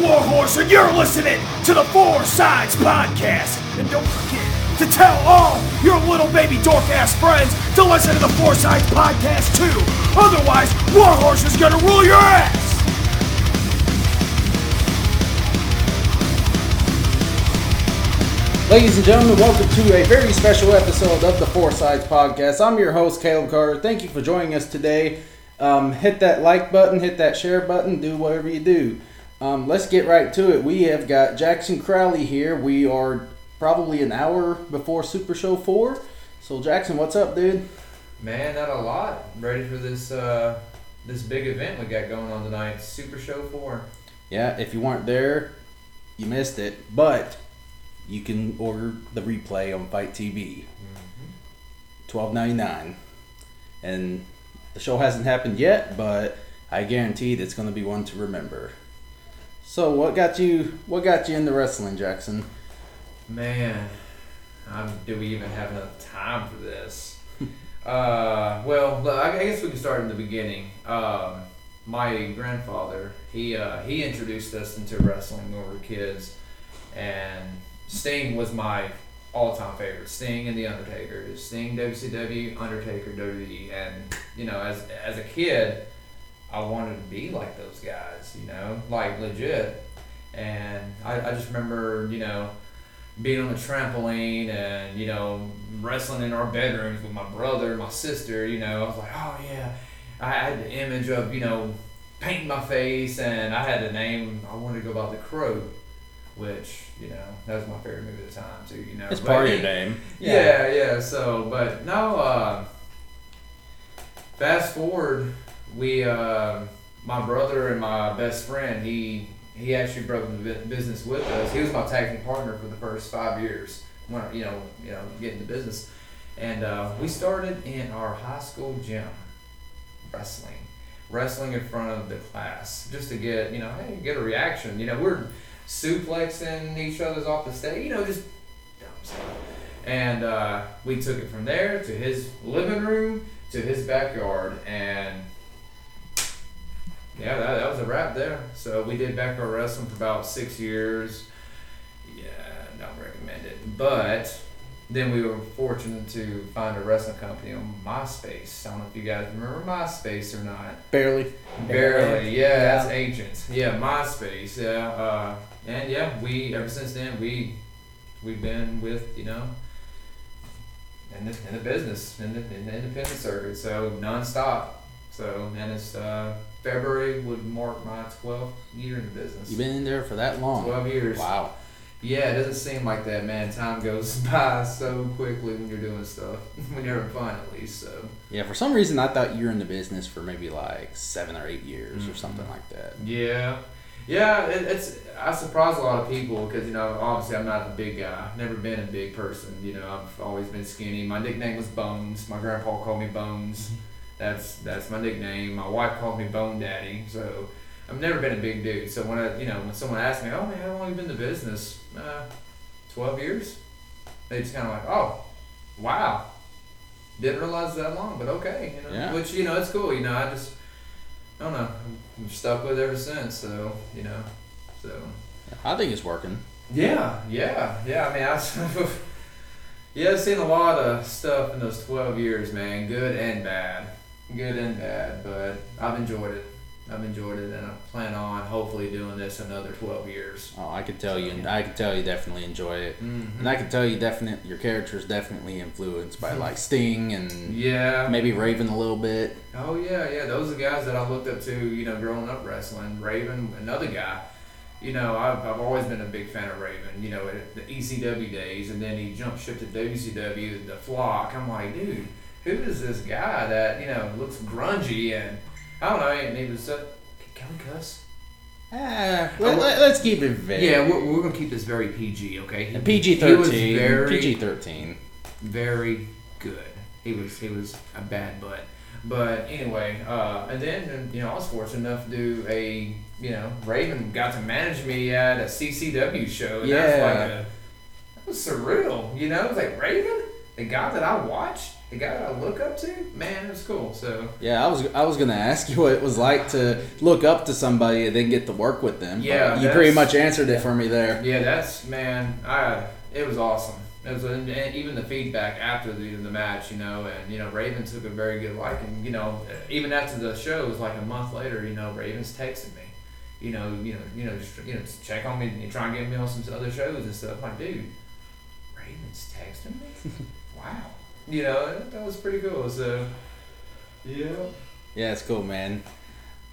Warhorse, and you're listening to the Four Sides Podcast. And don't forget to tell all your little baby dork ass friends to listen to the Four Sides Podcast too. Otherwise, Warhorse is gonna rule your ass. Ladies and gentlemen, welcome to a very special episode of the Four Sides Podcast. I'm your host, Caleb Carter. Thank you for joining us today. Um, hit that like button, hit that share button, do whatever you do. Um, let's get right to it. We have got Jackson Crowley here. We are probably an hour before Super Show 4. So, Jackson, what's up, dude? Man, not a lot. Ready for this uh, this big event we got going on tonight, Super Show Four. Yeah, if you weren't there, you missed it. But you can order the replay on Fight TV. Twelve ninety nine, and the show hasn't happened yet, but I guarantee it's going to be one to remember. So, what got you? What got you into wrestling, Jackson? Man, um, do we even have enough time for this? uh, well, I guess we can start in the beginning. Um, my grandfather, he uh, he introduced us into wrestling when we were kids, and Sting was my all-time favorite. Sting and the Undertaker, Sting WCW, Undertaker WWE, and you know, as as a kid, I wanted to be like those guys, you know, like legit. And I, I just remember, you know, being on the trampoline and you know wrestling in our bedrooms with my brother, my sister. You know, I was like, oh yeah. I had the image of you know painting my face, and I had the name. I wanted to go by the Crow, which you know that was my favorite movie at the time too. You know, It's But- part of your name. yeah, yeah. So, but no. Uh, fast forward, we, uh, my brother and my best friend, he he actually broke into business with us. He was my tag team partner for the first five years. When you know, you know, getting the business, and uh, we started in our high school gym, wrestling, wrestling in front of the class, just to get you know, hey, get a reaction. You know, we're suplexing each other's off the stage. You know, just dumb stuff. And uh, we took it from there to his living room to his backyard, and yeah, that, that was a wrap there. So we did backyard wrestling for about six years. Yeah, don't recommend it. But then we were fortunate to find a wrestling company on MySpace. I don't know if you guys remember MySpace or not. Barely. Barely, yeah, that's ancient. Yeah, MySpace. Yeah, uh, and yeah, we ever since then we we've been with you know in the, in the business in the, in the independent circuit, so nonstop. So and it's uh, February would mark my 12th year in the business. You've been in there for that long. 12 years. Wow. Yeah, it doesn't seem like that, man. Time goes by so quickly when you're doing stuff. when you're having fun, at least. So Yeah, for some reason I thought you were in the business for maybe like seven or eight years or Mhm. something like that. Yeah, yeah. It, it's I surprise a lot of people because you know obviously I'm not a big guy. Never been a big person. You know I've always been skinny. My nickname was Bones. My grandpa called me Bones. That's that's my nickname. My wife called me Bone Daddy. So I've never been a big dude. So when I you know when someone asks me, oh man, how long have you been in the business? Uh, Twelve years. They just kind of like, oh, wow. Didn't realize that long, but okay. You know, Yeah. which you know it's cool. You know I just I don't know. I'm stuck with it ever since. So you know, so I think it's working. yeah, yeah, yeah. I mean, I yeah, I've seen a lot of stuff in those twelve years, man. Good and bad, good and bad. But I've enjoyed it. I've enjoyed it, and I plan on hopefully doing this another twelve years. Oh, I could tell you, and I could tell you definitely enjoy it. Mm-hmm. And I can tell you, definitely your character is definitely influenced by like Sting and Yeah. maybe Raven a little bit. Oh yeah, yeah. Those are the guys that I looked up to. You know, growing up wrestling. Raven, another guy. You know, I've, I've always been a big fan of Raven. You know, at the ECW days, and then he jumped ship to WCW, the Flock. I'm like, dude, who is this guy that you know looks grungy and I don't know, and he was. Uh, can we cuss? Ah, let, us keep it vague. Yeah, we're, we're gonna keep this very PG, okay? PG thirteen. very- PG thirteen. very good. He was he was a bad butt. But anyway, uh, and then you know I was fortunate enough to do a you know Raven got to manage me at a CCW show. And That's Yeah. like a that was surreal. You know, it was like Raven. the guy that I watched, the guy that I look up to, man, it was cool. So Yeah, I was I was gonna ask you what it was like to look up to somebody and then get to work with them. Yeah, you pretty much answered it for me there. yeah, that's man, I it was awesome. It was, and even the feedback after the, the match, you know, and you know, Raven took a very good liking. You know, even after the show, it was like a month later. You know, Ravens texted me. You know, you know, you know, just you know, just check on me and try and get me on some other shows and stuff. I'm like, dude, Ravens texting me. wow. You know, that was pretty cool. So, yeah. Yeah, it's cool, man.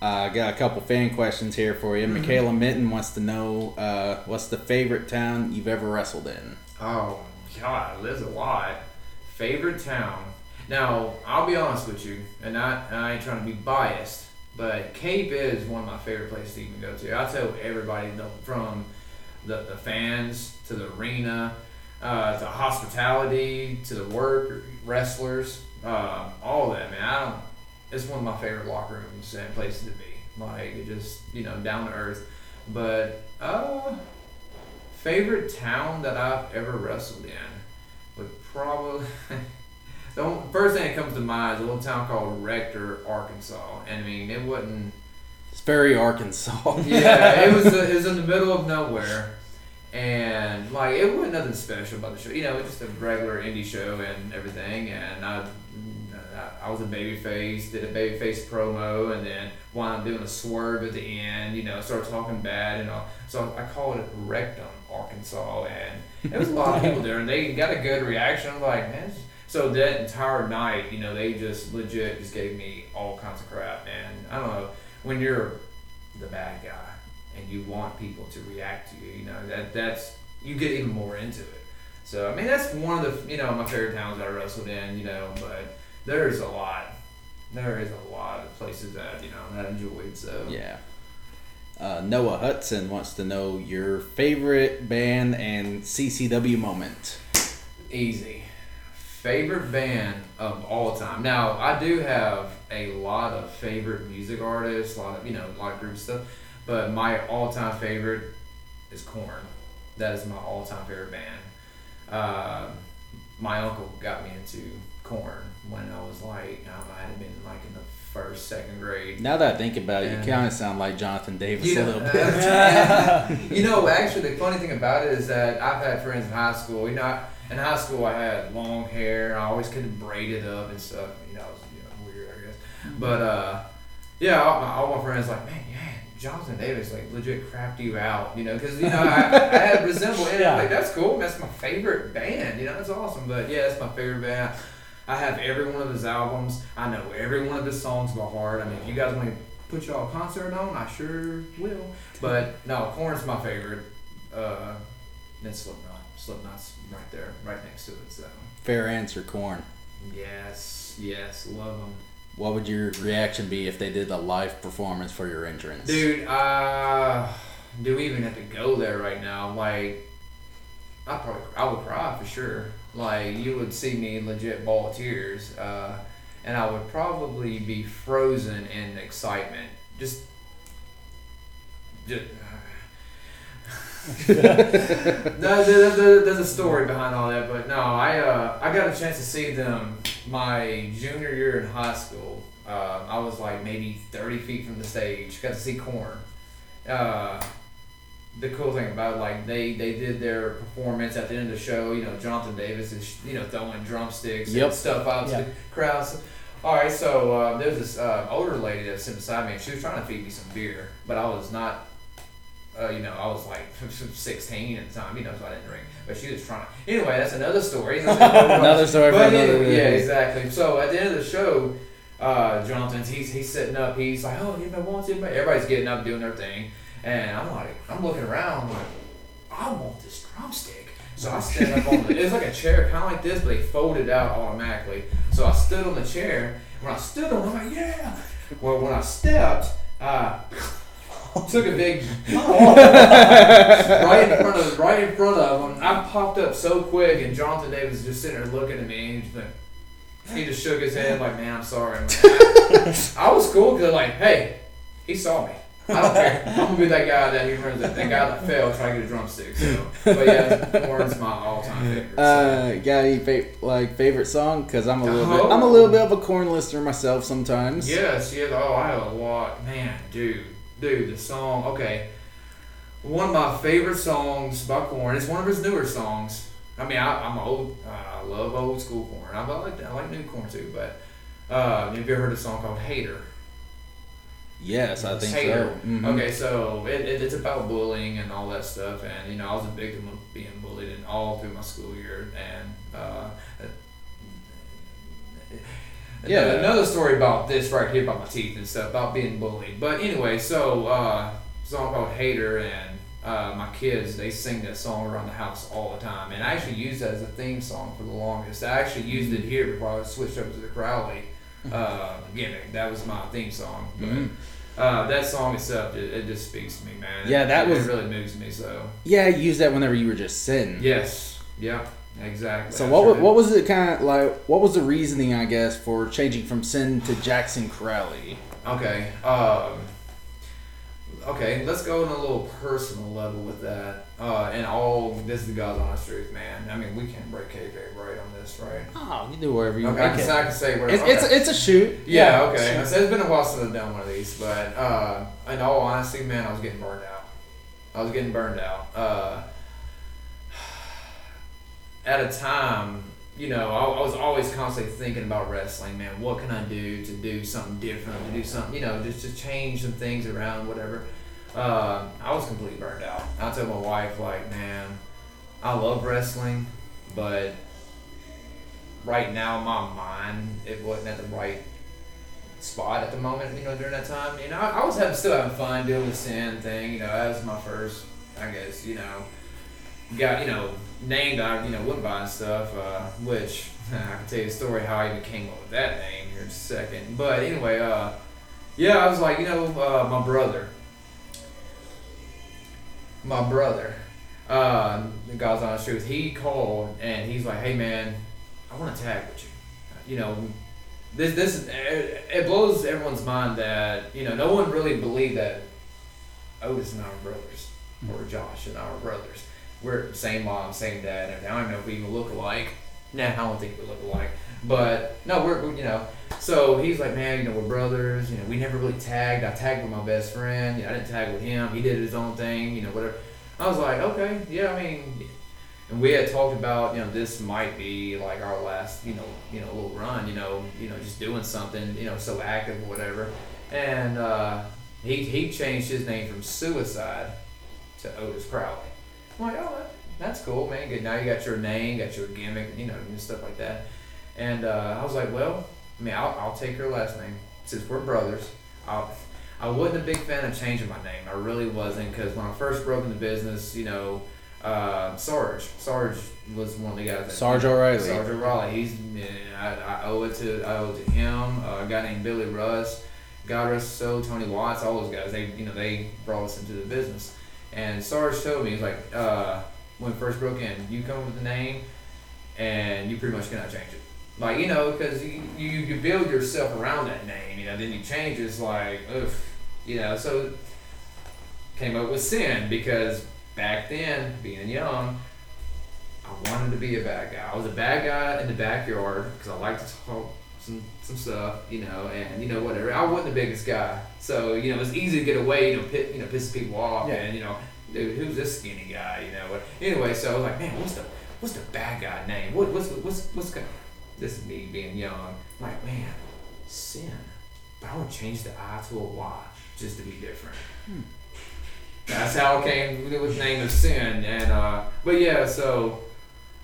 Uh, I got a couple fan questions here for you. Mhm. Michaela Minton wants to know uh, what's the favorite town you've ever wrestled in. Oh God, there's a lot. Favorite town. Now I'll be honest with you, and I, and I ain't trying to be biased, but Cape is one of my favorite places to even go to. I tell everybody the- from the, the fans to the arena, uh, to hospitality to the work wrestlers, uh, all that man. I don't. It's one of my favorite locker rooms and places to be. Like it just you know down to earth. But uh, favorite town that I've ever wrestled in would probably the first thing that comes to mind is a little town called Rector, Arkansas. And I mean, it wasn't. It's very Arkansas. Yeah, it was. it was in the middle of nowhere, and like it wasn't nothing special about the show. You know, it was just a regular indie show and everything. And I, I was a babyface, did a babyface promo, and then wound up doing a swerve at the end. You know, started talking bad and all. So I called it Rectum, Arkansas, and there was a lot of people there, and they got a good reaction. I'm like, man. So that entire night, you know, they just legit just gave me all kinds of crap, and I don't know when you're the bad guy and you want people to react to you, you know, that that's you get even more into it. So I mean that's one of the you know, my favorite towns I wrestled in, you know, but there's a lot. There is a lot of places that, you know, that I enjoyed. So Yeah. Uh, Noah Hudson wants to know your favorite band and CCW moment. Easy. Favorite band of all time. Now, I do have a lot of favorite music artists, a lot of, you know, a lot of group stuff, but my all time favorite is Korn. That is my all time favorite band. Uh, my uncle got me into Korn when I was like, I I had been like in the first, second grade. Now that I think about it, you kind of sound like Jonathan Davis You a little bit. you know, actually, the funny thing about it is that I've had friends in high school. You know, I- in high school I had long hair. I always couldn't braid it up and stuff. You know, I was you know, weird, I guess. But uh, yeah, all my, all my friends like, man, yeah, Jonathan Davis like legit crapped you out. You know, because you know I, I had resemble it. Yeah. Like that's cool. That's my favorite band. You know, that's awesome. But yeah, that's my favorite band. I have every one of his albums. I know every one of his songs by heart. I mean, if you guys want to put y'all a concert on, I sure will. But no, Korn's my favorite. Uh, then Slipknot. Slipknot's right there, right next to it. So Fair answer, Korn. yes, yes, love them, What would your reaction be if they did a live performance for your entrance? dude. Uh, do we even have to go there right now? Like, I probably I would cry for sure. Like you would see me legit ball tears, uh, and I would probably be frozen in excitement. Just, just. No, there's, there's, there's a story behind all that, but no, I uh, I got a chance to see them my junior year in high school. Uh, I was like maybe 30 feet from the stage. Got to see Korn. Uh, the cool thing about it, like they they did their performance at the end of the show. You know, Jonathan Davis is you know throwing drumsticks Yep. and stuff out Yeah. to the crowd. All right, so uh, there's this uh, older lady that was sitting beside me, and she was trying to feed me some beer, but I was not uh, you know, I was like 16 at the time, you know, so I didn't drink. But she was trying. Anyway, that's another story. Another story But another yeah, yeah, exactly. So at the end of the show, uh, Jonathan's he's he's sitting up. He's like, oh, anybody wants it? Everybody's getting up, doing their thing, and I'm like, I'm looking around, I'm like, I want this drumstick. So I stand up on the. It's like a chair, kind of like this, but they fold it out automatically. So I stood on the chair. When I stood on, it, I'm like, yeah. Well, when I stepped, uh, took a big right in front of right in front of him. I popped up so quick, and Jonathan Davis was just sitting there looking at me. And he's like, he just shook his head like, "Man, I'm sorry." Like, I was cool because like, hey, he saw me. I don't care. I'm gonna be that guy that he remembers that, that guy that fell trying to get a drumstick. So, but yeah, Korn's my all-time favorite. so. Uh, got any fa- like favorite song? Cause I'm a little bit, Oh. I'm a little bit of a Korn listener myself sometimes. Yes, yeah. Oh, I have a lot. Man, dude, dude, the song. Okay, one of my favorite songs by Korn. It's one of his newer songs. I mean, I, I'm old. I love old school Korn. I like I like new Korn too. But uh, have you ever heard a song called Hater? Yes, I think Hater. so. Mhm. Okay, so it, it, it's about bullying and all that stuff, and you know I was a victim of being bullied and all through my school year, and uh, Yeah. another story about this right here about my teeth and stuff about being bullied. But anyway, so uh, song called Hater, and uh, my kids they sing that song around the house all the time, and I actually used that as a theme song for the longest. I actually used it here before I switched over to the Crowley uh, gimmick. That was my theme song. But, Mhm. uh, that song itself, it, it just speaks to me, man. Yeah, It- that it, was- really moves me. So Yeah, you used that whenever you were just sitting. yes, yeah, exactly. So what right. what was it kind of like? What was the reasoning, I guess, for changing from Sin to Jackson Crowley? Okay. Um, okay, let's go on a little personal level with that. Uh, and all this is the God's honest truth, man. I mean, we can't break kayfabe right on this, right? Oh, you do whatever you Okay, I want. can, I can say whatever. It's, it's okay. it's a shoot. Yeah, okay. shoot. It's been a while since I've done one of these, but uh, in all honesty, man, I was getting burned out. I was getting burned out. Uh, at a time, you know, I, I was always constantly thinking about wrestling, man. What can I do to do something different, to do something, you know, just to change some things around, whatever. Uh, I was completely burned out. I told my wife, like, man, I love wrestling, but right now my mind it wasn't at the right spot at the moment. You know, during that time, you know, I, I was having, still having fun doing the sin thing. You know, that was my first, I guess, you know, got you know named I you know Woodbine stuff, uh, which I can tell you the story how I even came up with that name here in a second. But anyway, uh, yeah, I was like, you know, uh, my brother, my brother, uh, the God's honest truth, he called and he's like, hey man, I want to tag with you. You know, this this it blows everyone's mind that you know no one really believed that Otis and were brothers or Josh and were brothers. We're same mom, same dad, and. I don't know if we even look alike. Nah, I don't think we look alike. But no, we're, we you know. So he's like, man, you know, we're brothers. You know, we never really tagged. I tagged with my best friend. You know, I didn't tag with him. He did his own thing. You know, whatever. I was like, okay, yeah. I mean, and we had talked about, you know, this might be like our last, you know, you know, little run. You know, you know, just doing something, you know, so active or whatever. And uh, he he changed his name from Suicide to Otis Crowley. I'm like, oh, that, that's cool, man. Good. Now you got your name, got your gimmick, you know, and stuff like that. And uh, I was like, well, I mean, I'll, I'll take her last name since we're brothers. I'll, I wasn't a big fan of changing my name. I really wasn't because when I first broke into business, you know, uh, Sarge, Sarge was one of the guys. That, Sarge O'Reilly. Sarge O'Reilly. He's, I, I owe it to, I owe it to him. Uh, a guy named Billy Russ, God rest so Tony Watts, all those guys. They, you know, they brought us into the business. And Sarge told me, he's like, uh, when first broke in, you come up with the name, and you pretty much cannot change it. Like, you know, because you, you, you build yourself around that name, you know, then you change it's like, oof, you know, so came up with Sin because back then, being young, I wanted to be a bad guy. I was a bad guy in the backyard because I like to talk some some stuff, you know, and you know whatever. I wasn't the biggest guy, so you know it's easy to get away, you know, pit, you know, piss people off, Yeah. and you know, dude, who's this skinny guy, you know? Anyway, so I was like, man, what's the what's the bad guy name? What what's what's what's gonna this is me being young. I'm like, man, sin. But I would change the I to a Y just to be different. That's how it came with the name of sin. And uh, but yeah, so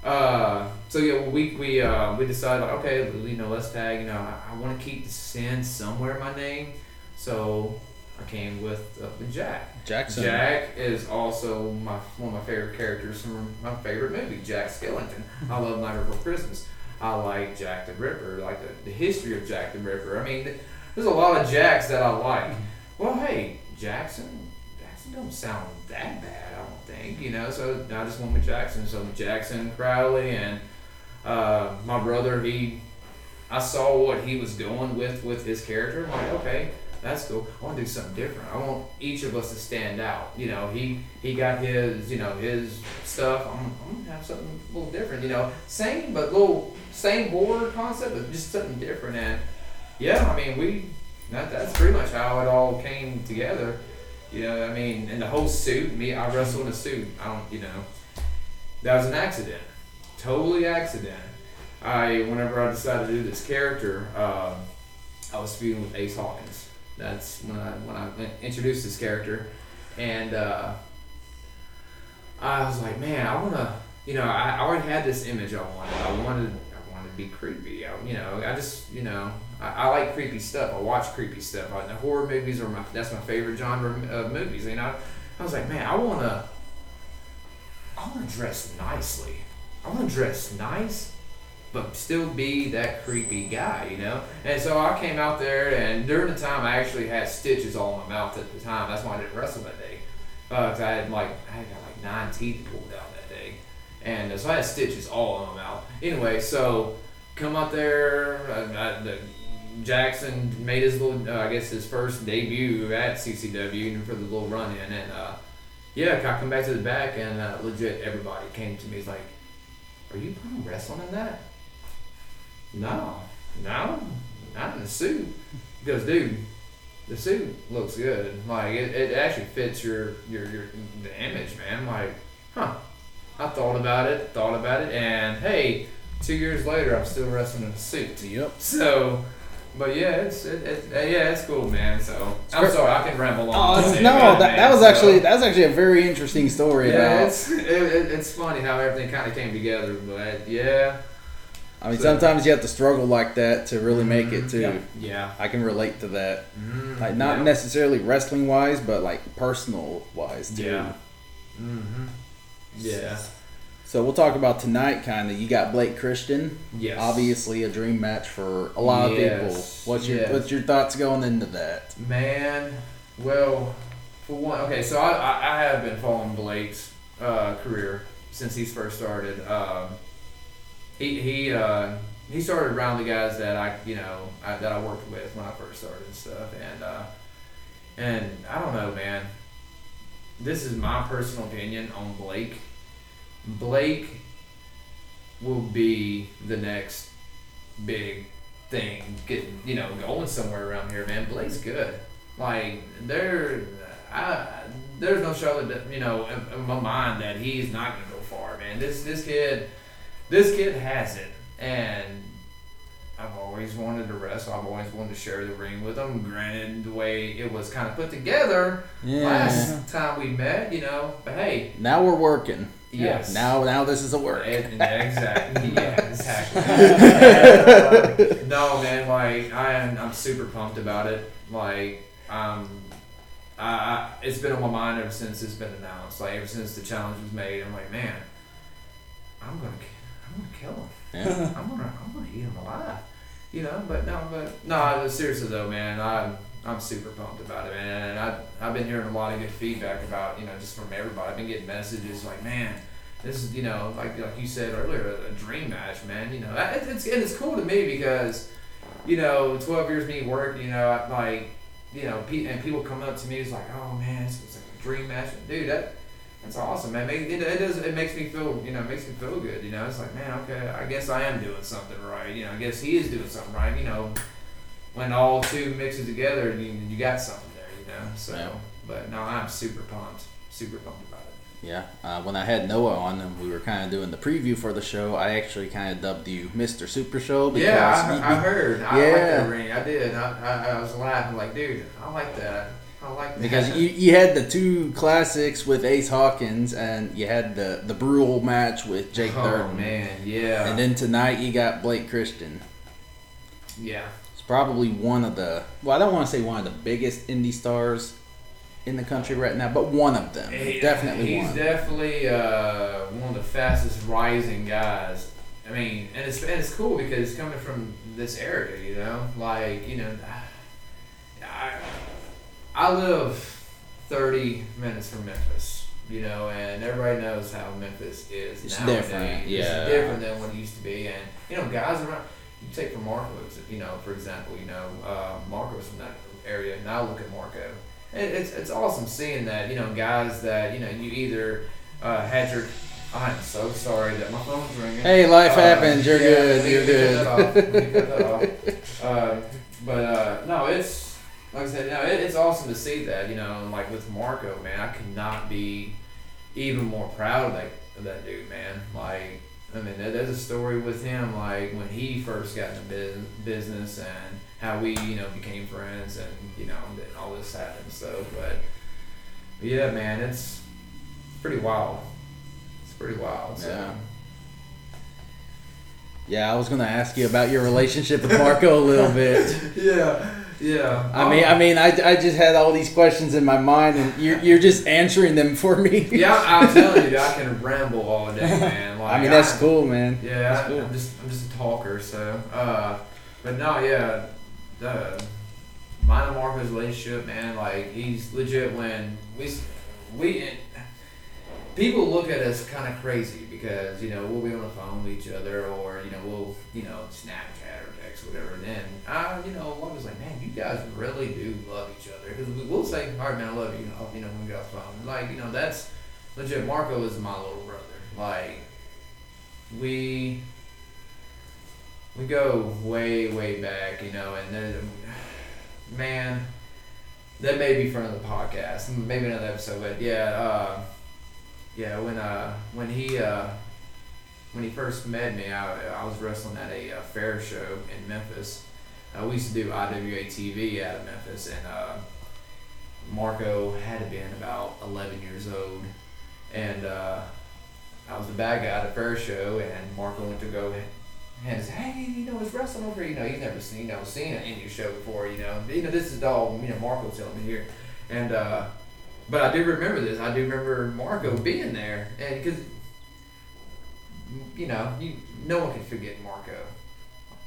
uh, so yeah, we we uh, we decided like okay, you know, let's tag. You know, I, I want to keep the sin somewhere in my name, so I came with uh, Jack. Jackson. Jack is also my one of my favorite characters from my favorite movie, Jack Skellington. I love Night Before Christmas. I like Jack the Ripper, like the, the history of Jack the Ripper. I mean, there's a lot of Jacks that I like. Well, hey, Jackson, Jackson don't sound that bad, I don't think, you know. So I just went with Jackson. So Jackson Crowley and uh, my brother, he, I saw what he was going with with his character. I'm like, okay, that's cool. I want to do something different. I want each of us to stand out. You know, he he got his you know his stuff. I'm, I'm gonna have something a little different. You know, same but little same horror concept, but just something different. And yeah, I mean we that that's pretty much how it all came together. You know, I mean, and the whole suit. Me, I wrestle in a suit. I don't, you know, that was an accident, totally accident. I whenever I decided to do this character, uh, I was feuding with Ace Hawkins. That's when I when I introduced this character, and uh, I was like, man, I wanna, you know, I, I already had this image I wanted. I wanted, I wanted to be creepy. I, you know, I just, you know, I, I like creepy stuff. I watch creepy stuff. I, the horror movies are my that's my favorite genre of movies. You know, I was like, man, I wanna, I wanna dress nicely. I wanna dress nice but still be that creepy guy, you know? And so I came out there, and during the time, I actually had stitches all in my mouth at the time. That's why I didn't wrestle that day. Because uh, I had like, I had like nine teeth pulled out that day. And uh, so I had stitches all in my mouth. Anyway, so come out there, uh, the, Jackson made his little, uh, I guess, his first debut at CCW for the little run in. And uh, yeah, I come back to the back, and uh, legit everybody came to me. He's like, Are you putting wrestling in that? No, no, not in the suit. Because, dude, the suit looks good. Like it, it actually fits your your your the image, man. Like, huh? I thought about it, thought about it, and hey, two years later, I'm still wrestling in a suit. Yep. So. But yeah, it's it, it, yeah, it's cool, man. So I'm sorry, I can ramble on. Oh, no, that, that was so. actually that was actually a very interesting story. Yeah, about. it's it, it's funny how everything kind of came together, but yeah, I mean, so, sometimes you have to struggle like that to really make it too. Yeah. yeah. I can relate to that. Mm, like not yeah. necessarily wrestling wise, but like personal wise too. Yeah. Mm-hmm. Yeah. So we'll talk about tonight. Kind of, you got Blake Christian. Yes. Obviously, a dream match for a lot yes. of people. What's your yes. What's your thoughts going into that? Man, well, for one, okay, so I I, I have been following Blake's uh, career since he's first started. Um, he he uh, he started around the guys that I you know I, that I worked with when I first started and stuff, and uh, and I don't know, man. This is my personal opinion on Blake. Blake will be the next big thing, getting you know going somewhere around here, man. Blake's good. Like there, I there's no Charlotte, you know, in, in my mind that he's not gonna go far, man. This this kid this kid has it, and I've always wanted to wrestle. I've always wanted to share the ring with him. Granted, the way it was kind of put together yeah. last time we met, you know. But hey, now we're working. Yes. Now, now this is a work. It, exactly. yeah, exactly. and, uh, no, man. Like I am, I'm super pumped about it. Like, um, I, I, it's been on my mind ever since it's been announced. Like ever since the challenge was made, I'm like, man, I'm gonna I'm gonna kill him. Yeah. I'm gonna I'm gonna eat him alive. You know, but no, but no. Seriously though, man, I'm I'm super pumped about it, man. And I I've been hearing a lot of good feedback about you know just from everybody. I've been getting messages like, man, this is you know like like you said earlier, a, dream match, man. You know, it, it's and it's cool to me because you know 12 years of me working, you know, like you know, and people come up to me, it's like, oh man, it's, it's like a dream match, dude. That that's awesome, man. It, it, does. It makes me feel, you know, it makes me feel good. You know, it's like, man, okay, I guess I am doing something right. You know, I guess he is doing something right. You know, when all two mixes together, you, you got something there. You know, so. Yeah. But no, I'm super pumped. Super pumped about it. Yeah. Uh, when I had Noah on and we were kind of doing the preview for the show, I actually kind of dubbed you Mr. Super Show. Because yeah, I, I heard. I yeah. like that ring. I did. I, I, I was laughing like, dude, I like that. I like that. Because you, you had the two classics with Ace Hawkins, and you had the the Brule match with Jake oh, Thurman. man, yeah. And then tonight you got Blake Christian. Yeah. Probably one of the well, I don't want to say one of the biggest indie stars in the country right now, but one of them. He, definitely he's one. definitely uh, one of the fastest rising guys. I mean, and it's and it's cool because it's coming from this area, you know, like you know, I I live 30 minutes from Memphis, you know, and everybody knows how Memphis is it's nowadays. Different, yeah. It's different than what it used to be. And, you know, guys around, take for Marcos, if you know, for example, you know, uh, Marcos from that area, and I look at Marco. And it's it's awesome seeing that you know guys that you know you either uh, had your. I'm so sorry that my phone's ringing. Hey, life Uh, happens. You're yeah, good. You're can cut that off. good. Cut that off. Uh, but uh, no, it's like I said, no, it, it's awesome to see that. You know, and like with Marco, man, I could not be even more proud of that of that dude, man. Like, I mean, there's a story with him, like when he first got into business and how we, you know, became friends, and you know, and all this happened. So, but, yeah, man, it's pretty wild. It's pretty wild. So. Yeah. Yeah, I was gonna ask you about your relationship with Marco a little bit. yeah, yeah. I mean, I mean, I, I just had all these questions in my mind, and you're, you're just answering them for me. yeah, I'm telling you, I can ramble all day, man. Like, I mean, that's I- cool, man. Yeah, That's cool. I'm just I'm just a talker, so. Uh, but no, yeah, the mine and Marco's relationship, man, like he's legit. When we we people look at us kind of crazy because you know we'll be on the phone with each other, or you know we'll you know Snapchat or text or whatever. And then I, you know, I was like, man, you guys really do love each other because we will say, all right, man, I love you, you know, you know when we got off the phone. Like you know that's legit. Marco is my little brother. Like we we go way way back, you know, and then man, that may be for another podcast, maybe another episode, but yeah, uh, yeah, when uh when he uh when he first met me, I, I was wrestling at a uh, fair show in Memphis. Uh, we used to do IWA TV out of Memphis, and uh, Marco had been about 11 years old, and uh, I was the bad guy at a fair show, and Marco went to go and said, "Hey, you know, it's wrestling over here. You know, he's never seen, you know, seen an Indian show before. You know, you know, this is all you know. Marco telling me here, and uh, but I do remember this. I do remember Marco being there, and because you know, you no one can forget Marco,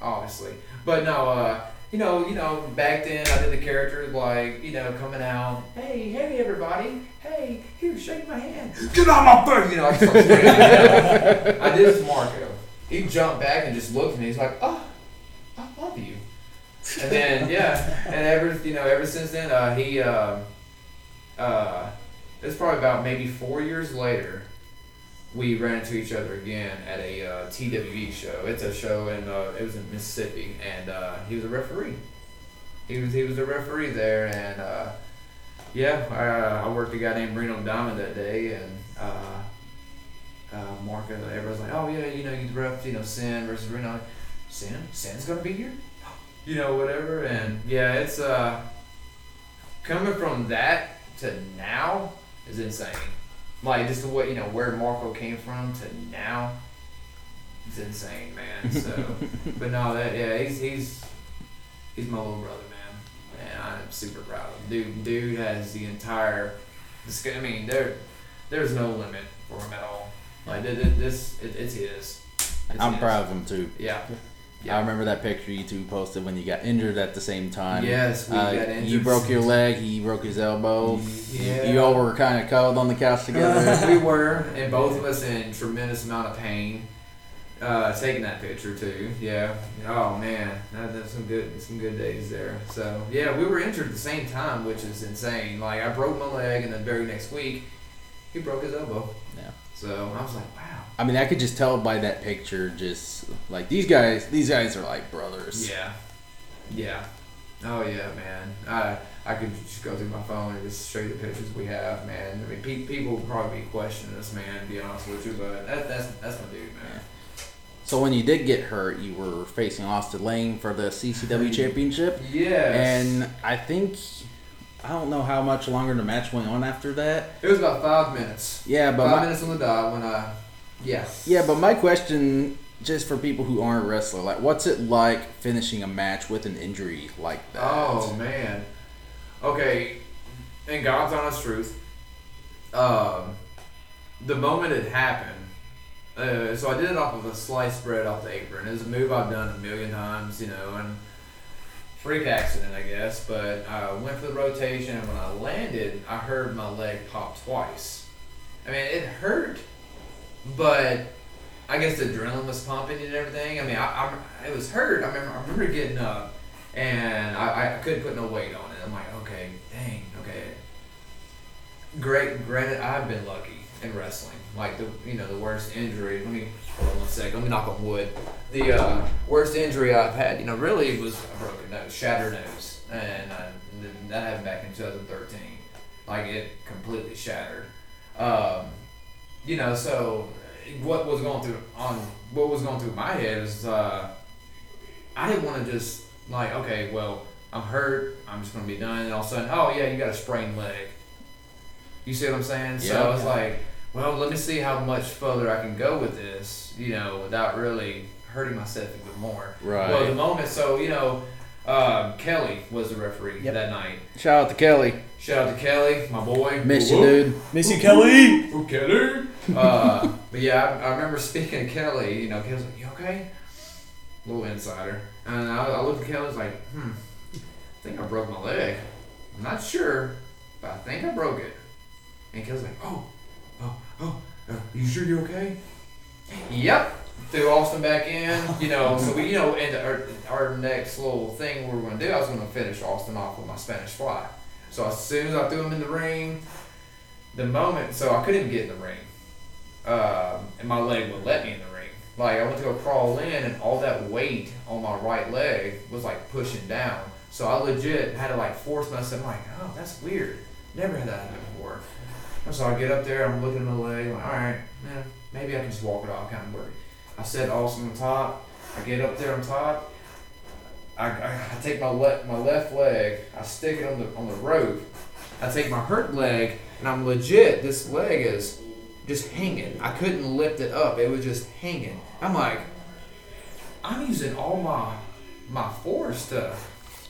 obviously. But no, uh, you know, you know, back then I did the characters like, you know, coming out, hey, hey, everybody, hey, here, shake my hand, get on my face, you know. I, started saying, you know. I did this Marco. He jumped back and just looked at me. He's like, oh, I love you. And then yeah, and ever you know, ever since then, uh, he uh, uh, it's probably about maybe four years later we ran into each other again at a uh, TWE show. It's a show in uh, it was in Mississippi, and uh, he was a referee. He was he was a referee there, and uh, yeah, I, uh, I worked a guy named Reno Diamond that day, and uh, uh, Marco. Everyone's like, oh yeah, you know, you ref, you know, Sin versus Reno. Sin, Sin's gonna be here, you know, whatever, and yeah, it's coming from that to now is insane. Like just the way you know where Marco came from to now, it's insane, man. So, but no, that yeah, he's he's he's my little brother, man, and I'm super proud of him. Dude, dude has the entire. I mean, there there's no limit for him at all. Like thi- thi- this, it, it's his. It's I'm his. proud of him too. Yeah. I remember that picture you two posted when you got injured at the same time. Yes, we Uh, got injured. You broke your leg. He broke his elbow. Yeah. You all were kind of cuddled on the couch together. we were, and both of us in tremendous amount of pain. Uh, taking that picture too, yeah. Oh man, that, that's some good, some good days there. So yeah, we were injured at the same time, which is insane. Like I broke my leg, and the very next week, he broke his elbow. Yeah. So I was like, wow. I mean, I could just tell by that picture, just like these guys. These guys are like brothers. Yeah. Yeah. Oh yeah, man. I I could just go through my phone and just show you the pictures we have, man. I mean, pe- people will probably be questioning us, man. To be honest with you, but that, that's that's my dude, man. So when you did get hurt, you were facing Austin Lane for the CCW championship, Yeah. and I think I don't know how much longer the match went on after that. it was about five minutes. Yeah, but five my, minutes on the dot when I. Yeah. yeah, but my question, just for people who aren't wrestler, like, what's it like finishing a match with an injury like that? Oh man. Okay, in God's honest truth, um, the moment it happened, uh, so I did it off of a slice spread off the apron. It was a move I've done a million times, you know, and freak accident, I guess. But I went for the rotation, and when I landed, I heard my leg pop twice. I mean, it hurt, but I guess the adrenaline was pumping and everything. I mean, I, I it was hurt. I remember, I remember getting up and I, I couldn't put no weight on it. I'm like, okay, dang, okay. Great, granted, I've been lucky in wrestling. Like the, you know, the worst injury. Let me hold on one sec. Let me knock on wood. The uh, worst injury I've had, you know, really was a broken nose, shattered nose, and uh, that happened back in 2013. Like it completely shattered. Um, you know, so what was going through on what was going through my head is uh, I didn't want to just like okay, well I'm hurt, I'm just gonna be done, and all of a sudden, oh yeah, you got a sprained leg. You see what I'm saying? so Yeah. I was like, well, let me see how much further I can go with this, you know, without really hurting myself even more. Right. Well, the moment, so you know, um, Kelly was the referee Yep. that night. Shout out to Kelly. Shout out to Kelly, my boy. Miss you, Whoop, whoop. dude. Miss you, Kelly. Ooh, Kelly. uh, but yeah, I, I remember speaking to Kelly. You know, Kelly's like, "You okay?" Little insider. And I, I looked at Kelly. I was like, "Hmm, I think I broke my leg. I'm not sure, but I think I broke it." And Kelly's like, "Oh, oh, uh, you sure you're okay?" Yep. Threw Austin back in. You know, so we, you know, and our, our next little thing we were gonna do, I was gonna finish Austin off with my Spanish fly. So as soon as I threw him in the ring, the moment, so I couldn't even get in the ring, um, and my leg would let me in the ring. Like I went to go crawl in, and all that weight on my right leg was like pushing down. So I legit had to like force myself. I'm like, oh, that's weird. Never had that happen before. And so I get up there, I'm looking at my leg, like, all right, man, maybe I can just walk it off, kind of worried. I set Austin on top. I get up there on top. I, I, I take my left my left leg. I stick it on the on the rope. I take my hurt leg, and I'm legit. This leg is just hanging. I couldn't lift it up. It was just hanging. I'm like, I'm using all my my force to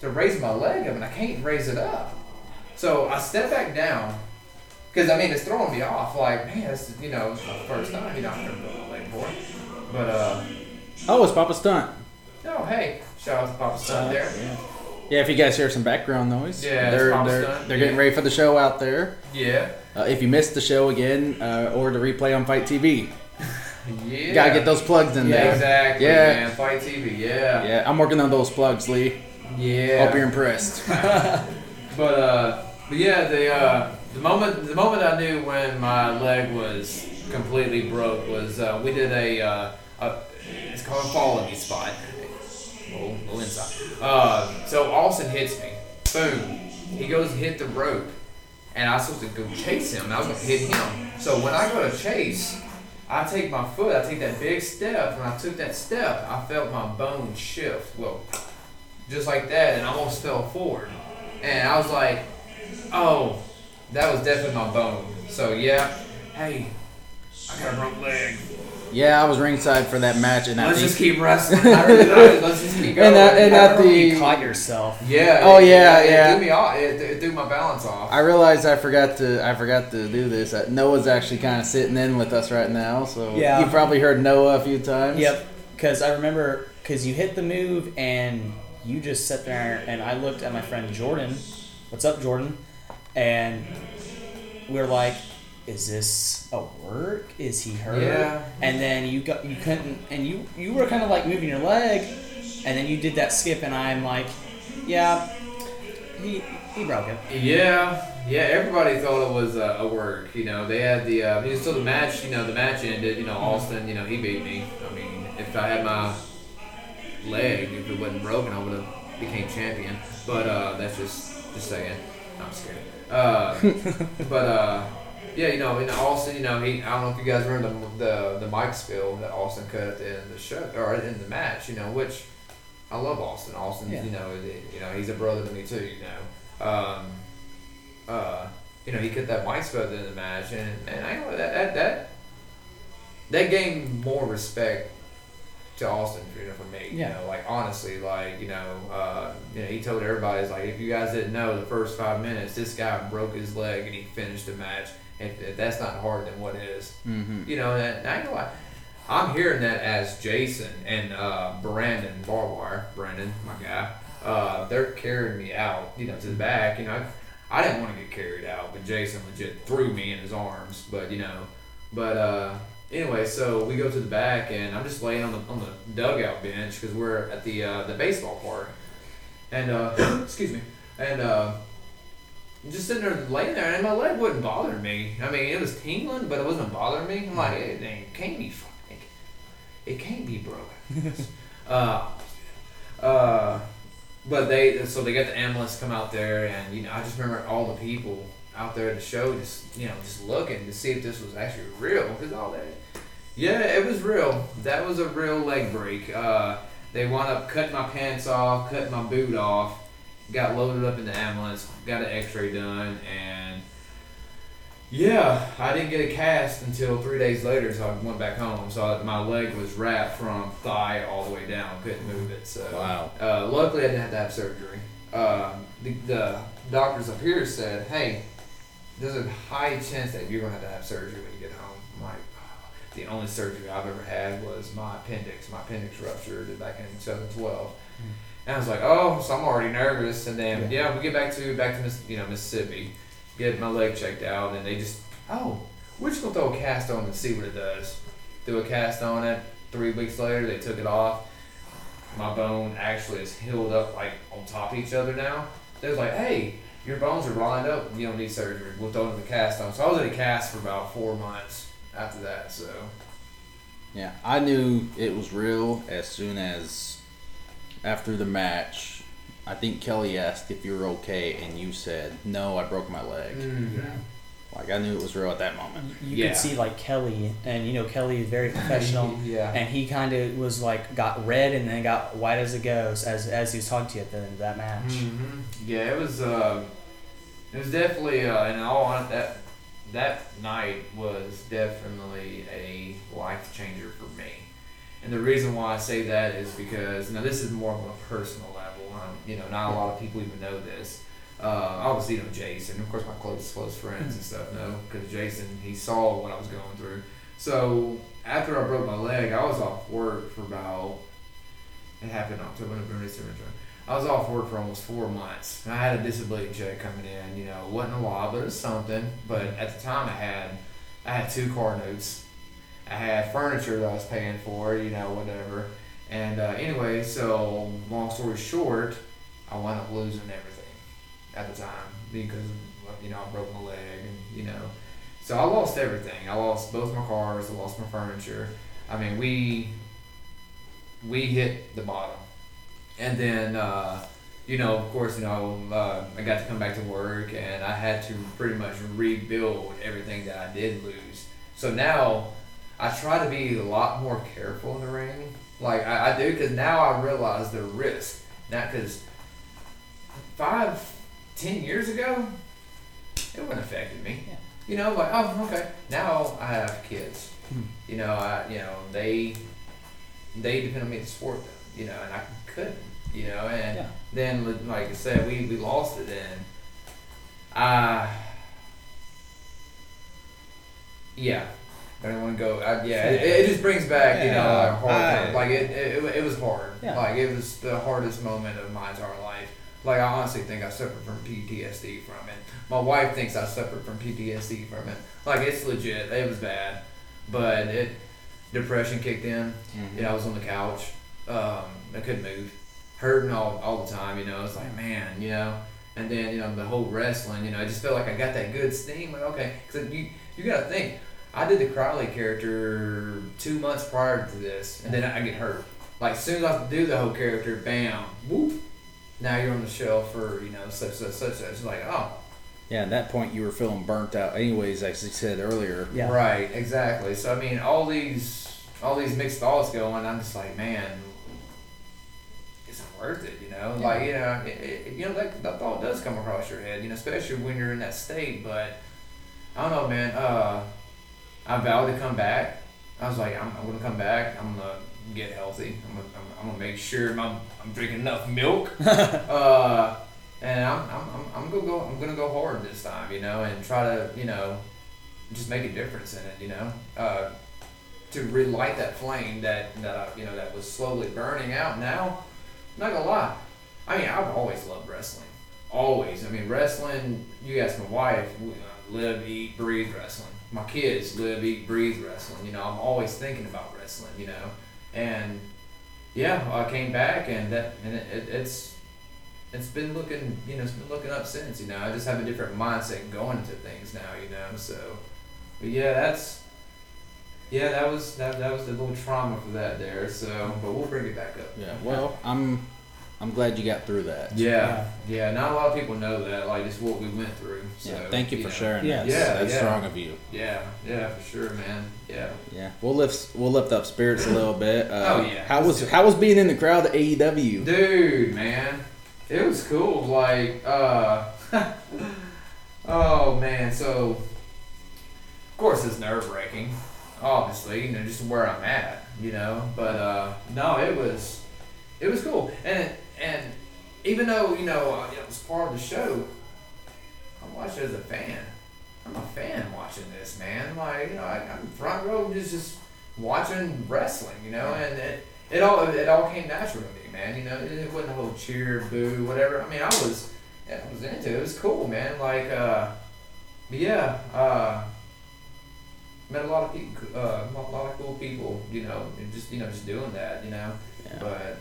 to raise my leg up, and I can't raise it up. So I step back down. Cause I mean it's throwing me off. Like man, it's you know it's my first time. You know I've never my before. But uh, Oh, it's Papa Stunt. oh hey, shout out to Papa Stunt there. Yeah. Yeah, if you guys hear some background noise, Yeah, they're Papa they're, Stunt, they're getting yeah. ready for the show out there. Yeah, Uh, if you missed the show again, uh, or the replay on Fight TV, yeah. gotta get those plugs in Yeah, there. exactly. Yeah. man. Fight TV. Yeah, Yeah, I'm working on those plugs, Lee. yeah. Hope you're impressed. But uh, but yeah, they uh, the moment the moment I knew when my leg was completely broke was uh, we did a, uh, a it's called a falling spot. Little, little inside. Uh, so Austin hits me. Boom. He goes hit the rope, and I was supposed to go chase him. I was to hit him. So when I go to chase, I take my foot. I take that big step. When I took that step, I felt my bone shift. Well, just like that, and I almost fell forward. And I was like, oh, that was definitely my bone. So yeah, hey, I got a broke leg. yeah, I was ringside for that match, and I Let's think just keep wrestling. I really did. Let's just keep going. And that- and I that- remember the- you caught yourself. yeah. Oh, it- yeah, it, yeah. It threw me off. It, it threw my balance off. I realized I forgot to I forgot to do this. Uh, Noah's actually kind of sitting in with us right now, so Yeah. you probably heard Noah a few times. Yep. Because I remember, because you hit the move and you just sat there, and I looked at my friend Jordan. What's up, Jordan? And we are like, "Is this a work? Is he hurt?" Yeah. And then you got you couldn't, and you you were kind of like moving your leg, and then you did that skip, and I'm like, "Yeah, he he broke it." Yeah, yeah. Everybody thought it was uh, a work. You know, they had the. Uh, so the match. You know, the match ended. You know, Austin. You know, he beat me. I mean, if I had my leg, if it wasn't broken, I would have became champion. But uh, that's just just saying. I'm scared. Uh, but uh, yeah, you know, and Austin. You know, he. I don't know if you guys remember the the, the mic spill that Austin cut at the end of the show or in the match. You know, which. I love Austin. Austin, Yeah. you know, you know, he's a brother to me too. You know, um, uh, you know, he cut that mic spot in the match, and and I know that that that that gained more respect to Austin, you know, for me. You know, like honestly, like you know, uh, you know, he told everybody, it's like if you guys didn't know, the first five minutes, this guy broke his leg and he finished the match. If, if that's not harder than what is, Mm-hmm. you know, and, I know I, I'm hearing that as Jason and uh, Brandon Barwire, Brandon, my guy, uh, they're carrying me out, you know, to the back. You know, I, I didn't want to get carried out, but Jason legit threw me in his arms. But you know, but uh, anyway, so we go to the back, and I'm just laying on the on the dugout bench because we're at the uh, the baseball park. and uh, excuse me, and uh, just sitting there laying there, and my leg wouldn't bother me. I mean, it was tingling, but it wasn't bothering me. I'm like, it, it can't be fucking, it can't be broken. uh, uh, but they, so they got the ambulance come out there, and you know, I just remember all the people out there at the show, just you know, just looking to see if this was actually real, because all that. Yeah, it was real. That was a real leg break. Uh, they wound up cutting my pants off, cutting my boot off, got loaded up in the ambulance, got an X-ray done, and yeah, I didn't get a cast until three days later. So I went back home. So my leg was wrapped from thigh all the way down, couldn't move it. So Wow. uh, luckily, I didn't have to have surgery. Um, the, the doctors up here said, "Hey, there's a high chance that you're gonna have to have surgery when you get home." I'm like, "Oh." the only surgery I've ever had was my appendix. My appendix ruptured back in 2012, and I was like, "Oh, so I'm already nervous." And then yeah, we get back to back to you know Mississippi, get my leg checked out, and they just, "Oh, we're just gonna throw a cast on and see what it does." Do a cast on it. Three weeks later, they took it off my bone actually is healed up like on top of each other now. They was like, hey, your bones are lined up. You don't need surgery. We'll throw in the cast on. So I was in a cast for about four months after that. So Yeah, I knew it was real as soon as after the match. I think Kelly asked if you were okay, and you said no. I broke my leg. Like I knew it was real at that moment. You Yeah. could see like Kelly, and you know Kelly is very professional, yeah. and he kind of was like got red and then got white as it goes as as he was talking to you at the end of that match. hmm Yeah, it was. Uh, it was definitely, uh, and all hon- that that night was definitely a life changer for me. And the reason why I say that is because now this is more of a personal level. Um, you know, not a lot of people even know this. Uh, obviously, you know Jason, of course, my close close friends and stuff know because Jason he saw what I was going through. So after I broke my leg, I was off work for about. It happened October, November, December. I was off work for almost four months. I had a disability check coming in. You know, wasn't a lot, but it was something. But at the time, I had I had two car notes. I had furniture that I was paying for. You know, whatever. And uh, anyway, so long story short, I wound up losing everything at the time because you know I broke my leg and you know, so I lost everything. I lost both my cars. I lost my furniture. I mean, we we hit the bottom, and then uh, you know, of course, you know, uh, I got to come back to work, and I had to pretty much rebuild everything that I did lose. So now I try to be a lot more careful in the ring. Like I, I do, because now I realize the risk. Not because five, ten years ago, it wouldn't have affected me. Yeah. You know, like oh, okay. Now I have kids. Hmm. You know, I you know they they depend on me to support them. You know, and I couldn't. You know, and Yeah. then like I said, we we lost it, and I yeah. I don't want to go. I, yeah, it, it just brings back, you know, like hard times. Like it, it, it was hard. Yeah. Like it was the hardest moment of my entire life. Like I honestly think I suffered from PTSD from it. My wife thinks I suffered from PTSD from it. Like it's legit. It was bad, but it depression kicked in. Mhm. You know, I was on the couch. Um, I couldn't move, hurting all all the time. You know, it's like man, you know. And then you know the whole wrestling. You know, I just felt like I got that good steam. Like okay, because you you got to think. I did the Crowley character two months prior to this, and then I get hurt. Like as soon as I do the whole character, bam, whoop. Now you're on the shelf for you know such such such such. It's like oh, Yeah, at that point you were feeling burnt out. Anyways, as you said earlier. Yeah. Right, exactly. So I mean, all these all these mixed thoughts going. I'm just like, man, is it worth it? You know, like you know, it, it, you know that, that thought does come across your head. You know, especially when you're in that state. But I don't know, man. Uh, I vowed to come back. I was like, I'm, I'm gonna come back. I'm gonna get healthy. I'm gonna, I'm, I'm gonna make sure I'm, I'm drinking enough milk. uh, and I'm, I'm, I'm, I'm gonna go. I'm gonna go hard this time. You know, and try to, you know, just make a difference in it, you know, uh, to relight that flame that that you know that was slowly burning out. Now, I'm not gonna lie, I mean I've always loved wrestling, always. I mean wrestling. You ask my wife, uh, live, eat, breathe wrestling. My kids live, eat, breathe wrestling. You know, I'm always thinking about wrestling. You know, and yeah, I came back and that and it, it, it's it's been looking, you know, it's been looking up since. You know, I just have a different mindset going into things now. You know, so, but yeah, that's. Yeah, that was that, that was the little trauma for that there. So, but we'll bring it back up. Yeah. Well, I'm I'm glad you got through that. Yeah, yeah. Not a lot of people know that, like just what we went through. So, Yeah, thank you for know. sharing Yes. that. Yeah, That's yeah. strong of you. Yeah, yeah, for sure, man. Yeah. Yeah, we'll lift we'll lift up spirits a little bit. Uh, Oh, yeah. How was how was being in the crowd at AEW? Dude, man, it was cool. Like, uh, oh man. So, of course, it's nerve wracking. Obviously, you know, just where I'm at, you know. But uh, no, it was, it was cool. And and even though you know uh, it was part of the show, I watched it as a fan. I'm a fan watching this, man. Like, you know, I, I'm front row just just watching wrestling, you know, and it, it all it all came natural to me, man. You know, it, it wasn't a whole cheer, boo, whatever. I mean, I was yeah, I was into it. It was cool, man. Like, uh, but yeah, uh, met a lot of people, uh, a lot of cool people, you know, and just you know, just doing that, you know. Yeah. But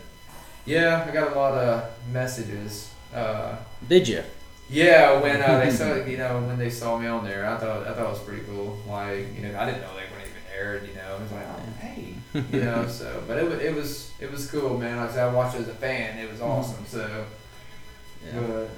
yeah, I got a lot of messages. Uh, Did you? yeah, when uh, they saw you know when they saw me on there, I thought I thought it was pretty cool. Like you know, I didn't know they weren't even aired. You know, it was like, oh hey, you know. So, but it was it was it was cool, man. Like I said, I watched it as a fan. It was awesome. So, Yeah. but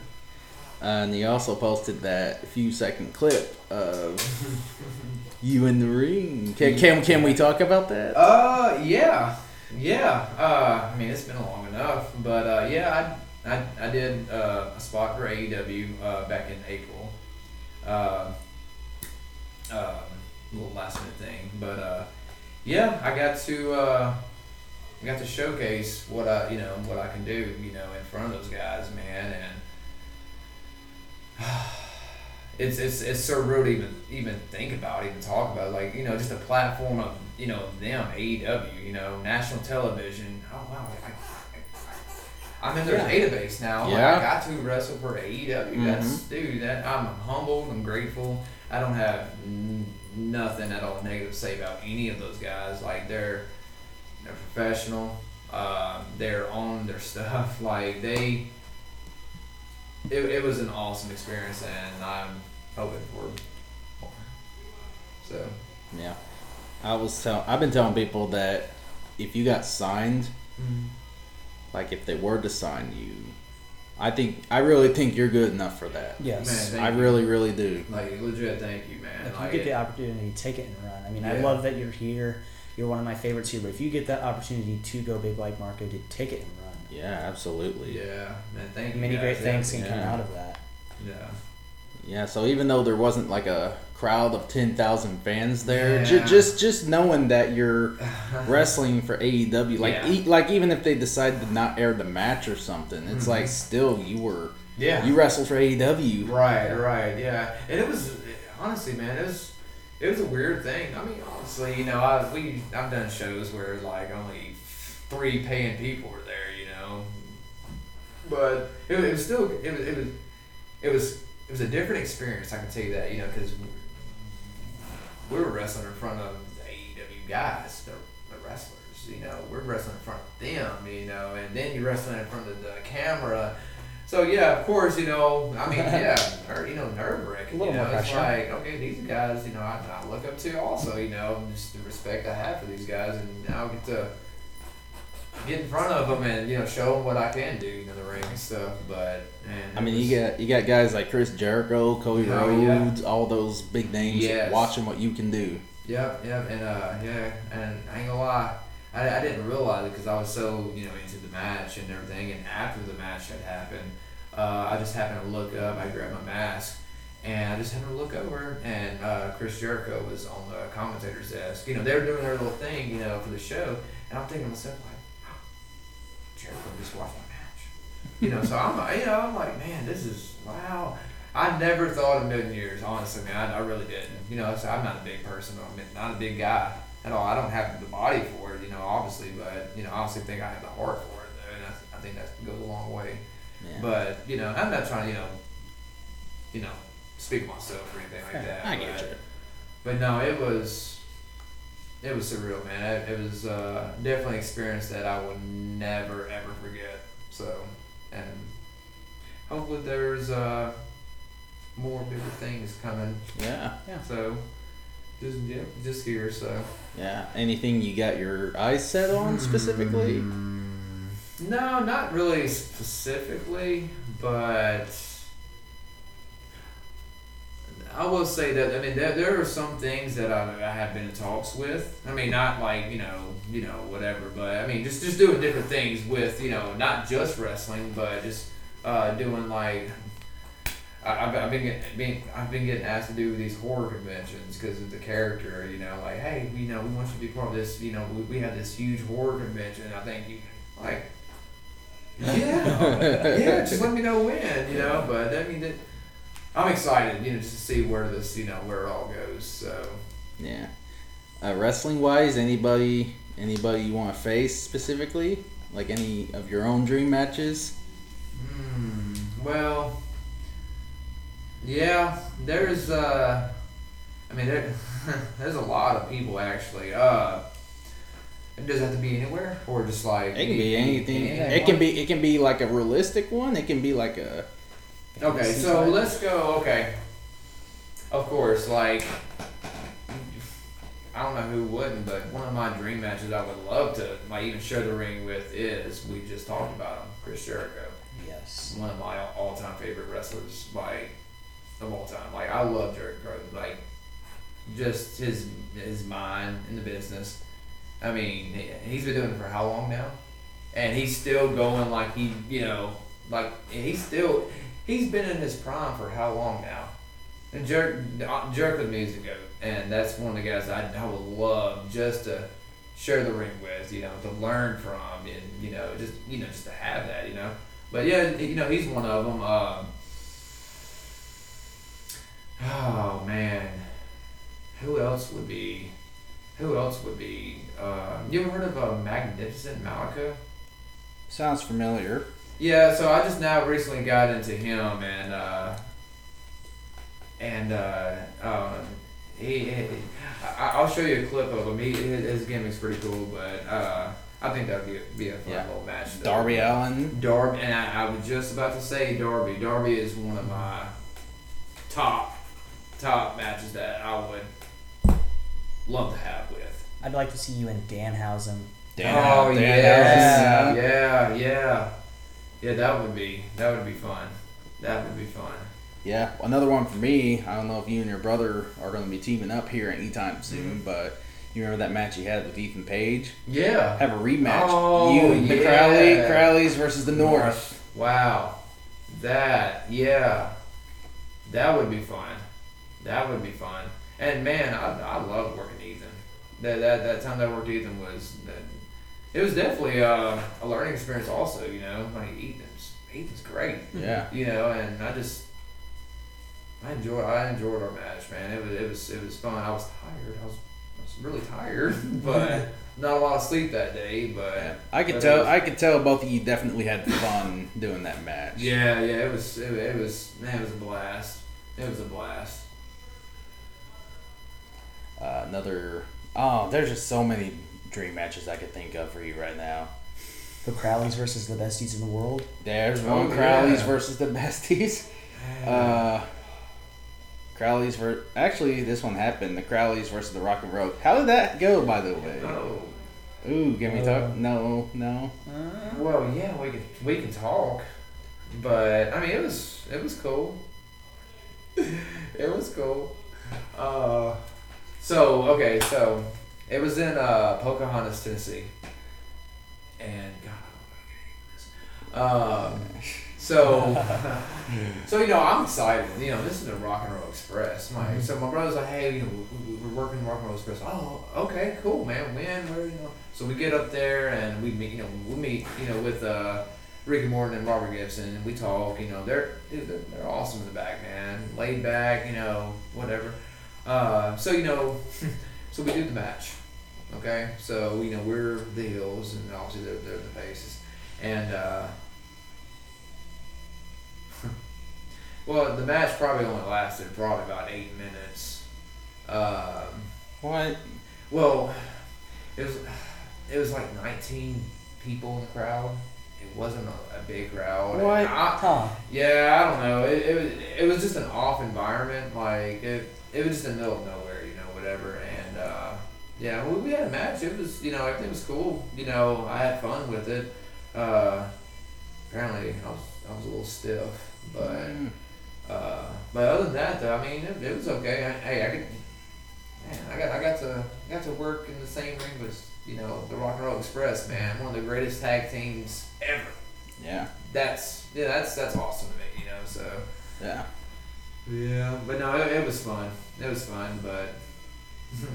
Uh, and you also posted that few second clip of you in the ring. Can can, can we talk about that? uh, yeah, yeah. Uh, I mean, it's been long enough, but uh, yeah, I I, I did uh, a spot for AEW uh, back in April. Uh, um, little last minute thing, but uh, yeah, I got to uh, I got to showcase what I you know what I can do you know in front of those guys, man, and it's it's it's so real to even even think about, even talk about, like you know just a platform of you know them AEW, you know national television. Oh wow, I, I, I'm in their Yeah. database now. Like, I got to wrestle for AEW. That's dude. That I'm humbled. I'm grateful. I don't have n- nothing at all negative to say about any of those guys. Like they're they're professional. Uh, they're on their stuff. Like they. It, it was an awesome experience, and I'm hoping for more. So Yeah, I was tell I've been telling people that if you got signed, mm-hmm. like if they were to sign you, I think I really think you're good enough for that. Yes. Man, I you. really, really do. like legit, thank you, man. If you Like, get the opportunity, take it and run. I mean, I love that you're here. You're one of my favorites here. But if you get that opportunity to go big like Marco did, take it and run. Yeah, absolutely. yeah, man. Thank you. Many guys. great Yeah, things can come out of that. Yeah. Yeah, so even though there wasn't like a crowd of ten thousand fans there, ju- just just knowing that you're wrestling for AEW, like Yeah. e- like even if they decided to not air the match or something, it's Mhm. like still you were Yeah. you wrestled for AEW. Right, right, yeah. And it was honestly, man, it was it was a weird thing. I mean, honestly, you know, I we I've done shows where like only three paying people were there, you know. But it, it was still it was it was it was it was a different experience. I can tell you that, you know, because we were wrestling in front of the AEW guys, the, the wrestlers. You know, we're wrestling in front of them. You know, and then you're wrestling in front of the camera. So yeah, of course, you know. I mean, yeah, ner- you know, nerve wracking. You know, it's pressure. like okay, these guys, you know, I, I look up to also. You know, just the respect I have for these guys, and now I get to get in front of them and you know show them what I can do, you know, the ring and stuff. But man, I mean, was- you got you got guys like Chris Jericho, Cody Oh, yeah. Rhodes, all those big names Yes. watching what you can do. Yep, yep, and uh, yeah, and I ain't gonna lie, I, I didn't realize it because I was so you know into the match and everything. And after the match had happened, uh, I just happened to look up. I grabbed my mask, and I just happened to look over, and uh, Chris Jericho was on the commentator's desk. You know, they were doing their little thing, you know, for the show, and I'm thinking to myself like, "Oh, Jericho just watched my match. You know, so I'm, you know, I'm like, man, this is wow. I never thought a million years, honestly, man. I, I really didn't. You know, so I'm not a big person. I'm not a big guy at all. I don't have the body for it, you know, obviously, but you know, I honestly think I have the heart for it, though, and I, I think that goes a long way. Yeah. But you know, I'm not trying to, you know, you know, speak myself or anything like that. I get but, you. But no, it was, it was surreal, man. It, it was uh, definitely an experience that I will never ever forget. So, and hopefully there's uh, more bigger things coming. Yeah. Yeah. So just yeah, just here. So Yeah. Anything you got your eyes set on specifically? no, not really specifically, but I will say that I mean there, there are some things that I, I have been in talks with. I mean, not like you know you know whatever, but I mean just just doing different things with you know not just wrestling, but just uh, doing like. I- I've, I've been getting, being, I've been getting asked to do these horror conventions because of the character. You know, like, hey, you know, we want you to be part of this. You know, we, we have this huge horror convention. I think you like, yeah, yeah. Just let me know when. You know, but I mean, that, I'm excited. You know, just to see where this, you know, where it all goes. So, Yeah. Uh, wrestling wise, anybody anybody you want to face specifically? Like any of your own dream matches? hmm, well, yeah. There's, uh, I mean, there, there's a lot of people actually. Uh, it does have to be anywhere, or just like It can be anything. anything. It can be it can be like a realistic one. It can be like a Okay, so let's go. Okay, of course, like I don't know who wouldn't, but one of my dream matches I would love to like even share the ring with is we just talked about him, Chris Jericho, Yes. one of my all-time favorite wrestlers, like of all time. Like I love Jericho, like just his his mind in the business. I mean, he- he's been doing it for how long now? And he's still going like he, you know, like he's still he's been in his prime for how long now? And Jer- uh, Jericho's music goat, and that's one of the guys I, I would love just to share the ring with, you know, to learn from, and you know, just you know, just to have that, you know. But yeah, you know, he's one of them. Um, oh man, who else would be? Who else would be? Uh, you ever heard of uh, Magnificent Malika? sounds familiar. Yeah, so I just now recently got into him and uh, and uh, um, he, he I, I'll show you a clip of him. He, his, his gimmick's pretty cool, but uh, I think that would be a, be a fun Yeah. little match. though. Darby Allin. Darby, and I, I was just about to say Darby. Darby is one of my top top matches that I would love to have with. I'd like to see you and Danhausen. Dan- oh Dan yeah, Allen. yeah, yeah, yeah. That would be that would be fun. That would be fun. Yeah, another one for me. I don't know if you and your brother are going to be teaming up here anytime soon, Mm-hmm. but you remember that match you had with Ethan Page? Yeah. Have a rematch. Oh, you and the yeah. Crowley, Crowleys versus the North. Wow. That yeah. That would be fun. That would be fun. And man, I, I love working Ethan. That, that that time that I worked Ethan was that it was definitely uh, a learning experience also, you know. Like Ethan's Ethan's great. Yeah. You know, and I just I enjoyed I enjoyed our match, man. It was it was it was fun. I was tired. I was I was really tired, but not a lot of sleep that day, but I could tell. was- I could tell both of you definitely had fun doing that match. Yeah, yeah, it was it, it was man, it was a blast. It was a blast. Uh, another. Oh, there's just so many dream matches I could think of for you right now. The Crowleys versus the besties in the world. There's Oh, one Crowleys yeah. versus the Besties. Uh, Crowleys ver actually this one happened. The Crowleys versus the Rock and Roll. How did that go, by the way? oh, Ooh, can we talk? No, no. well, yeah, we can we can talk, but I mean, it was it was cool. it was cool. Uh, so okay, so it was in uh, Pocahontas, Tennessee, and God, um, so so you know I'm excited. You know this is the Rock and Roll Express. My so my brother's like, hey, you know we, we- we're working Rock and Roll Express. Oh, okay, cool, man. When, where, you know? So we get up there and we meet. You know we meet. You know with uh, Ricky Morton and Robert Gibson, and we talk. You know they're dude, they're, they're awesome in the back, man. Laid back. You know whatever. Uh, so you know, so we do the match. Okay, so you know we're the heels, and obviously they're, they're the faces, and. Uh, Well, the match probably only lasted probably about eight minutes. Um, What? well, it was it was like 19 people in the crowd, it wasn't a, a big crowd. What? I, Huh. yeah, I don't know. It, it was it was just an off environment. Like it it was just in the middle of nowhere, you know, whatever. And uh, yeah, we, we had a match. It was you know everything was cool. You know, I had fun with it. Uh, apparently, I was I was a little stiff, but. Mm. Uh, but other than that, though, I mean, it, it was okay. I, hey, I could, man, I got, I got to, got to work in the same ring with, you know, the Rock and Roll Express, man, one of the greatest tag teams ever. Yeah. That's, yeah, that's, that's awesome to me, you know. So. Yeah. Yeah, but no, it, it was fun. It was fun, but.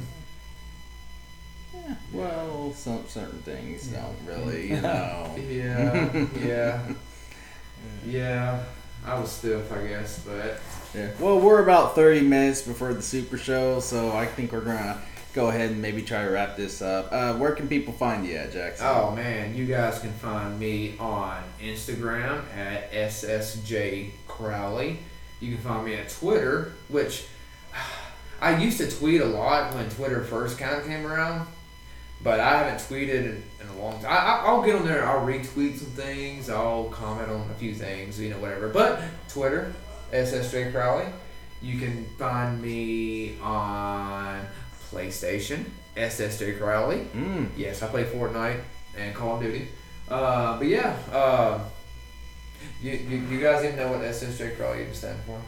Yeah. Well, some certain things don't really, you know. yeah, yeah, yeah. I was stiff, I guess, but. Yeah. Well, we're about 30 minutes before the Super Show, so I think we're gonna go ahead and maybe try to wrap this up. Uh, where can people find you at, Jackson? Oh man, you guys can find me on Instagram at SSJ Crowley. You can find me at Twitter, which I used to tweet a lot when Twitter first kind of came around, but I haven't tweeted in, in a long time. I, I- I'll get on there, I'll retweet some things, I'll comment on a few things, you know, whatever. But Twitter, SSJ Crowley. You can find me on PlayStation, SSJ Crowley. Mm. Yes, I play Fortnite and Call of Duty. Uh, but yeah, uh, you, you, you guys even know what SSJ Crowley even stand for?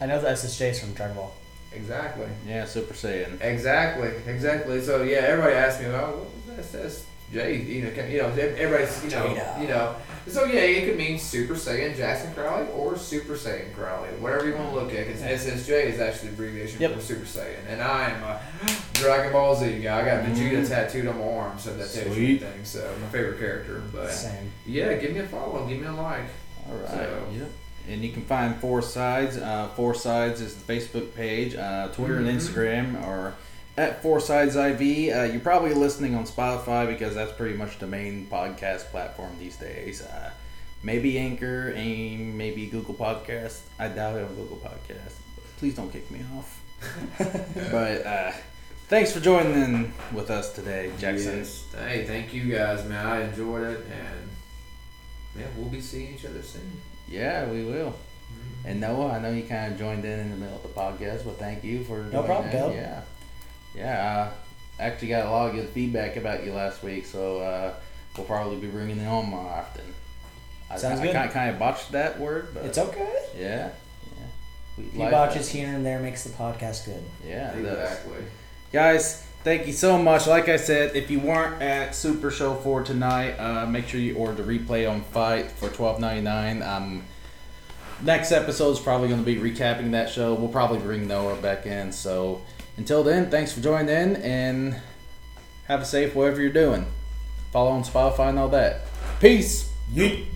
I know the SSJ is from Dragon Ball. Exactly. Yeah, Super Saiyan. Exactly. Exactly. So yeah, everybody asks me, well, what was SSJ? You know, can- you know, everybody's, you know, Jada. you know. So yeah, it could mean Super Saiyan Jackson Crowley or Super Saiyan Crowley, whatever you want to look at. Because SSJ is actually the abbreviation Yep. for Super Saiyan, and I am a Dragon Ball Z guy. I got Vegeta Mhm. tattooed on my arm, so that tells you Sweet. anything. So my favorite character, but. Same. Yeah, give me a follow, give me a like. All right. So- Yep. And you can find Four Sides. Uh, Four Sides is the Facebook page, uh, Twitter Mhm. and Instagram are at Four Sides IV. Uh, you're probably listening on Spotify because that's pretty much the main podcast platform these days. Uh, maybe Anchor, AIM, maybe Google Podcast. I doubt it on Google Podcast. Please don't kick me off. but uh, thanks for joining in with us today, Jackson. Yes. Hey, thank you guys, man. I enjoyed it, and yeah, we'll be seeing each other soon. Yeah, we will. And Noah, I know you kind of joined in in the middle of the podcast, but thank you for No problem, in. Caleb. Yeah, yeah. I actually, got a lot of good feedback about you last week, so uh, we'll probably be bringing you on more often. I, Sounds I, good. kind, kind of botched that word, but It's okay. yeah, yeah. We A few like botches that. here and there makes the podcast good. Yeah. Exactly. Guys, thank you so much. Like I said, if you weren't at Super Show 4 tonight, uh, make sure you order the replay on FITE for twelve ninety nine. Um, next episode is probably going to be recapping that show. We'll probably bring Noah back in. So until then, thanks for joining in and have a safe whatever you're doing. Follow on Spotify and all that. Peace. Yeet.